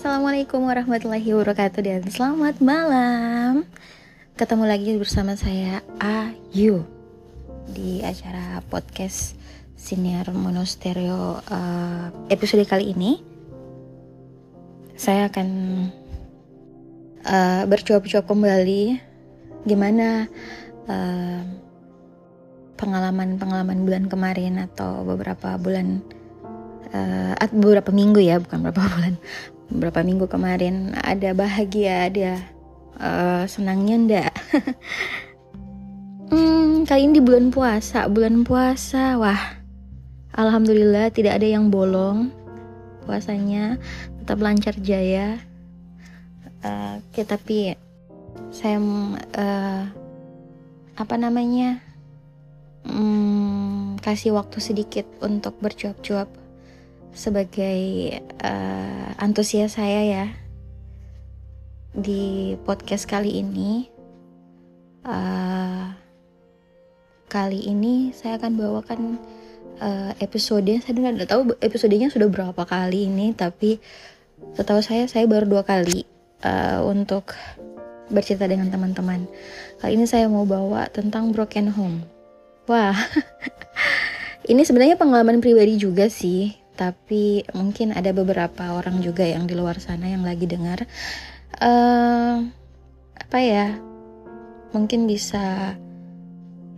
Assalamualaikum warahmatullahi wabarakatuh dan selamat malam. Ketemu lagi bersama saya Ayu Di acara podcast Siniar Monostereo uh, episode kali ini. Saya akan uh, bercuap-cuap kembali Gimana uh, pengalaman-pengalaman bulan kemarin atau beberapa bulan uh, beberapa minggu ya bukan beberapa bulan beberapa minggu kemarin ada bahagia ada uh, senangnya ndak? Hmm, kali ini di bulan puasa bulan puasa. Wah alhamdulillah tidak ada yang bolong puasanya. Tetap lancar jaya. Uh, oke tapi saya uh, apa namanya? Hmm, kasih waktu sedikit untuk bercuap-cuap sebagai uh, antusias saya ya di podcast kali ini. Uh, kali ini saya akan bawakan uh, episode saya tidak tahu episodenya sudah berapa kali ini tapi setahu saya saya baru dua kali uh, untuk bercerita dengan teman-teman. Kali ini saya mau bawa tentang broken home. Wah ini sebenarnya pengalaman pribadi juga sih tapi mungkin ada beberapa orang juga yang di luar sana yang lagi dengar. Uh, apa ya? Mungkin bisa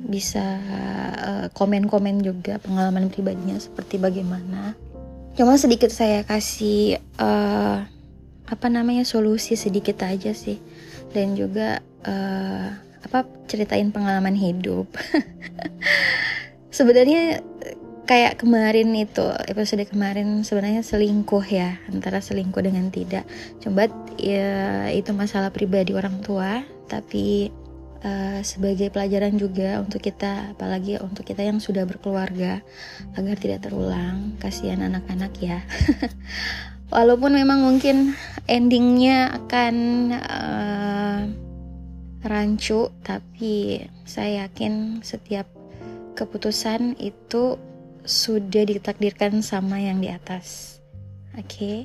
bisa eh, komen-komen uh, juga pengalaman pribadinya seperti bagaimana. Cuma sedikit saya kasih uh, apa namanya solusi sedikit aja sih. Dan juga uh, apa ceritain pengalaman hidup. Sebenarnya kayak kemarin itu episode kemarin sebenarnya selingkuh ya antara selingkuh dengan tidak. Coba ya itu masalah pribadi orang tua tapi uh, sebagai pelajaran juga untuk kita apalagi untuk kita yang sudah berkeluarga agar tidak terulang kasihan anak-anak ya. Walaupun memang mungkin endingnya akan uh, rancu tapi saya yakin setiap keputusan itu sudah ditakdirkan sama yang di atas. Oke, okay?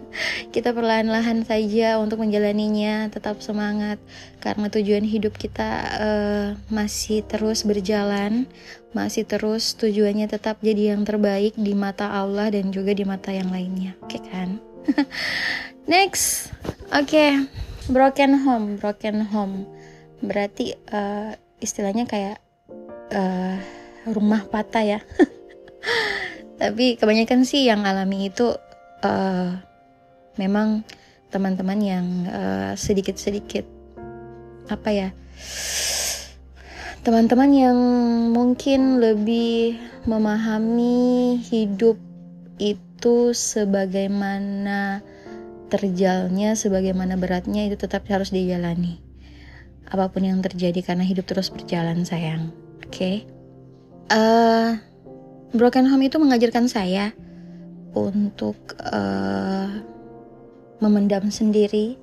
kita perlahan-lahan saja untuk menjalaninya, tetap semangat karena tujuan hidup kita uh, masih terus berjalan, masih terus tujuannya tetap jadi yang terbaik di mata Allah dan juga di mata yang lainnya. Oke okay, kan? Next, oke, okay. broken home, broken home, berarti uh, istilahnya kayak uh, rumah patah ya. tapi kebanyakan sih yang alami itu uh, memang teman-teman yang uh, sedikit-sedikit apa ya teman-teman yang mungkin lebih memahami hidup itu sebagaimana terjalnya sebagaimana beratnya itu tetap harus dijalani apa pun yang terjadi karena hidup terus berjalan sayang oke okay? uh, broken home itu mengajarkan saya untuk uh, memendam sendiri.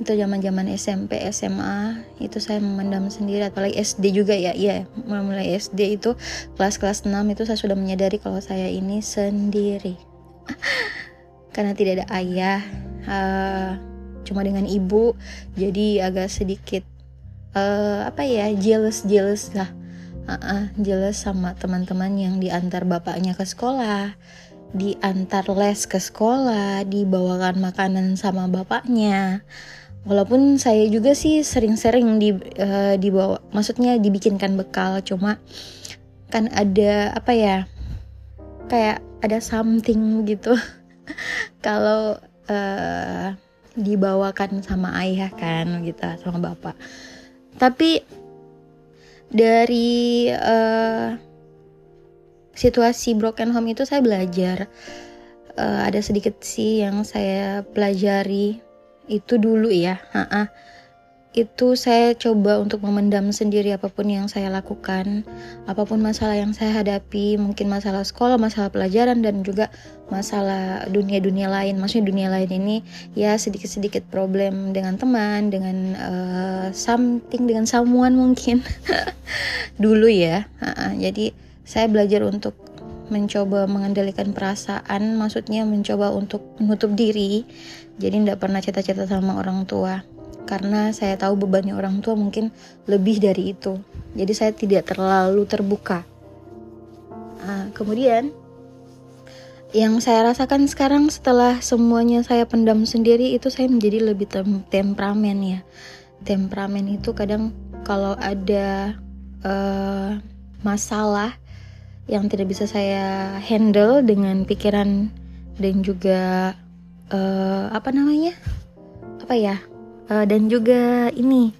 Itu zaman-zaman SMP SMA itu saya memendam sendiri. Apalagi SD juga ya iya mulai SD itu kelas-kelas 6 itu saya sudah menyadari kalau saya ini sendiri. Karena tidak ada ayah uh, cuma dengan ibu jadi agak sedikit uh, apa ya jealous jealous lah uh-uh, jelas sama teman-teman yang diantar bapaknya ke sekolah. Diantar les ke sekolah dibawakan makanan sama bapaknya. Walaupun saya juga sih sering-sering di uh, dibawa maksudnya dibikinkan bekal. Cuma kan ada apa ya kayak ada something gitu. Kalau uh, dibawakan sama ayah kan gitu sama bapak. Tapi dari uh, situasi broken home itu saya belajar. Uh, ada sedikit sih yang saya pelajari. Itu dulu ya ha -ha itu saya coba untuk memendam sendiri apa pun yang saya lakukan, apa pun masalah yang saya hadapi, mungkin masalah sekolah, masalah pelajaran dan juga masalah dunia-dunia lain. Maksudnya dunia lain ini ya sedikit-sedikit problem dengan teman, dengan uh, something dengan someone mungkin dulu ya. Uh, uh, jadi saya belajar untuk mencoba mengendalikan perasaan maksudnya mencoba untuk menutup diri jadi tidak pernah cerita-cerita sama orang tua karena saya tahu bebannya orang tua mungkin lebih dari itu. Jadi saya tidak terlalu terbuka. Nah, kemudian yang saya rasakan sekarang setelah semuanya saya pendam sendiri itu saya menjadi lebih tem temperamen ya. Temperamen itu kadang kalau ada uh, masalah yang tidak bisa saya handle dengan pikiran dan juga uh, apa namanya? Apa ya uh, dan juga ini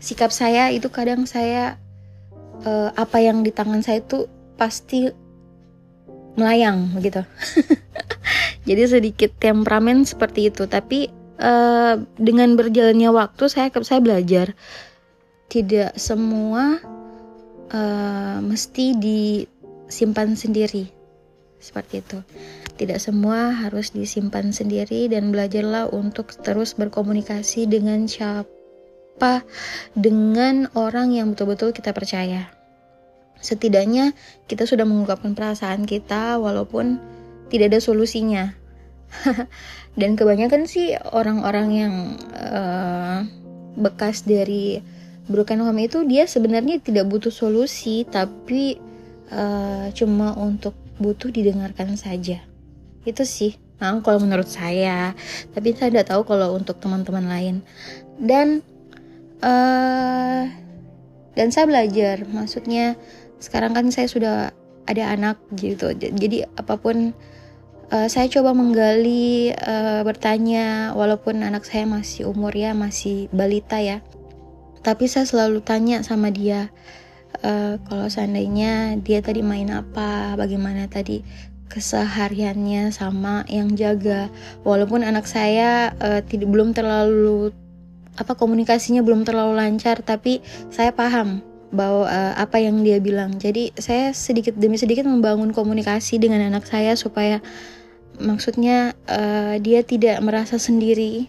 sikap saya itu kadang saya uh, apa yang di tangan saya itu pasti melayang begitu. Jadi sedikit temperamen seperti itu, tapi uh, dengan berjalannya waktu saya saya belajar tidak semua uh, mesti disimpan sendiri seperti itu. Tidak semua harus disimpan sendiri dan belajarlah untuk terus berkomunikasi dengan siapa? Dengan orang yang betul-betul kita percaya. Setidaknya kita sudah mengungkapkan perasaan kita walaupun tidak ada solusinya. Dan kebanyakan sih orang-orang yang uh, bekas dari broken home itu dia sebenarnya tidak butuh solusi tapi uh, cuma untuk butuh didengarkan saja itu sih nah kalau menurut saya. Tapi saya tidak tahu kalau untuk teman-teman lain. Dan uh, dan saya belajar. Maksudnya sekarang kan saya sudah ada anak gitu. Jadi apa pun uh, saya coba menggali uh, bertanya. Walaupun anak saya masih umur ya masih balita ya. Tapi saya selalu tanya sama dia uh, kalau seandainya dia tadi main apa bagaimana tadi kesehariannya sama yang jaga walaupun anak saya uh, tidak belum terlalu apa komunikasinya belum terlalu lancar tapi saya paham bahwa uh, apa yang dia bilang. Jadi saya sedikit demi sedikit membangun komunikasi dengan anak saya supaya maksudnya uh, dia tidak merasa sendiri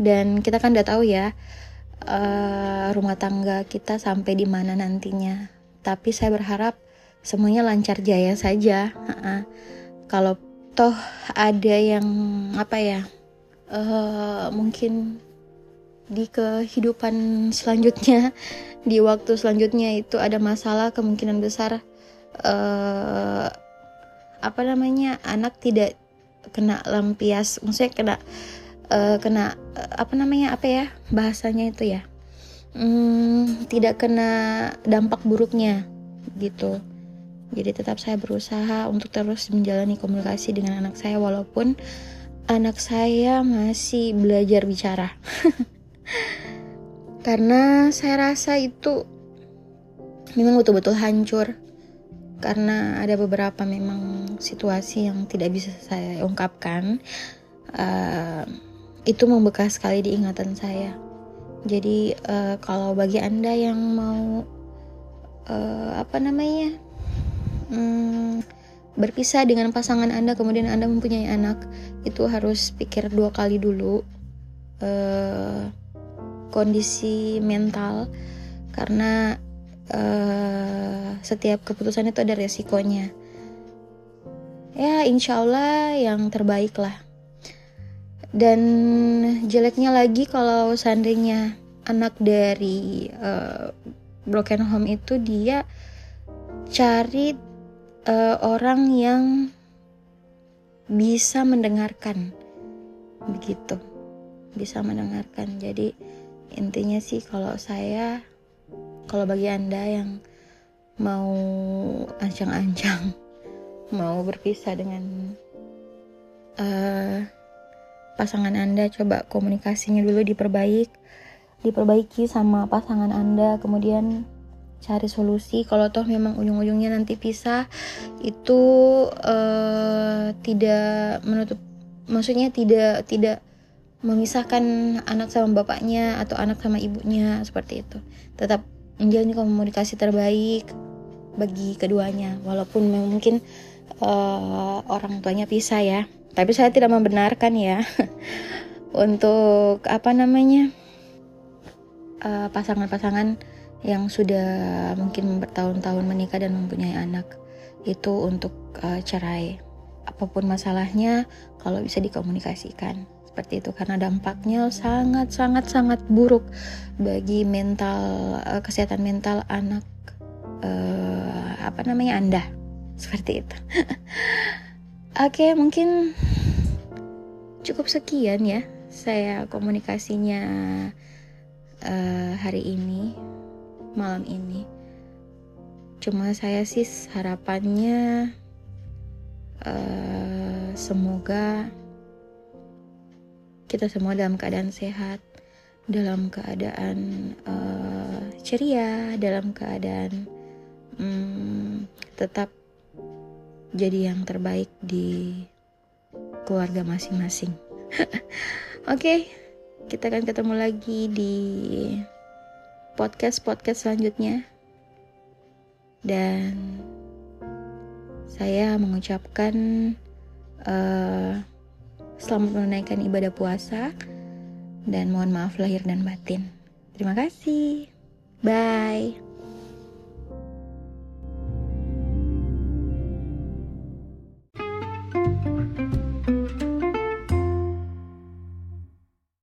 dan kita kan udah tahu ya uh, rumah tangga kita sampai di mana nantinya. Tapi saya berharap semuanya lancar jaya saja. Kalau toh ada yang apa ya uh, mungkin di kehidupan selanjutnya di waktu selanjutnya itu ada masalah kemungkinan besar uh, apa namanya anak tidak kena lampias maksudnya kena uh, kena uh, apa namanya apa ya bahasanya itu ya hmm, tidak kena dampak buruknya gitu jadi tetap saya berusaha untuk terus menjalani komunikasi dengan anak saya walaupun anak saya masih belajar bicara. Karena saya rasa itu memang betul-betul hancur. Karena ada beberapa memang situasi yang tidak bisa saya ungkapkan uh, itu membekas sekali di ingatan saya. Jadi uh, kalau bagi anda yang mau uh, apa namanya berpisah dengan pasangan anda kemudian anda mempunyai anak itu harus pikir dua kali dulu uh, kondisi mental karena uh, setiap keputusan itu ada resikonya. Ya insya Allah yang terbaik lah. Dan jeleknya lagi kalau seandainya anak dari uh, broken home itu dia cari uh, orang yang bisa mendengarkan. Begitu. Bisa mendengarkan. Jadi intinya sih kalau saya kalau bagi anda yang mau ancang-ancang mau berpisah dengan uh, pasangan anda coba komunikasinya dulu diperbaik diperbaiki sama pasangan anda. Kemudian cari solusi. Kalau toh memang ujung-ujungnya nanti pisah itu uh, tidak menutup maksudnya tidak tidak memisahkan anak sama bapaknya atau anak sama ibunya seperti itu. Tetap menjalani komunikasi terbaik bagi keduanya walaupun mungkin uh, orang tuanya pisah ya. Tapi saya tidak membenarkan ya untuk apa namanya pasangan eh, pasangan-pasangan yang sudah mungkin bertahun-tahun menikah dan mempunyai anak itu untuk uh, cerai. Apa pun masalahnya kalau bisa dikomunikasikan. Seperti itu karena dampaknya sangat sangat sangat buruk bagi mental uh, kesehatan mental anak uh, apa namanya anda. Seperti itu. Oke okay, mungkin cukup sekian ya saya komunikasinya uh, hari ini malam ini cuma saya sih harapannya uh, semoga kita semua dalam keadaan sehat dalam keadaan uh, ceria dalam keadaan um, tetap jadi yang terbaik di keluarga masing-masing. Oke, okay, kita akan ketemu lagi di podcast-podcast selanjutnya. Dan saya mengucapkan uh, selamat menunaikan ibadah puasa dan mohon maaf lahir dan batin. Terima kasih. Bye.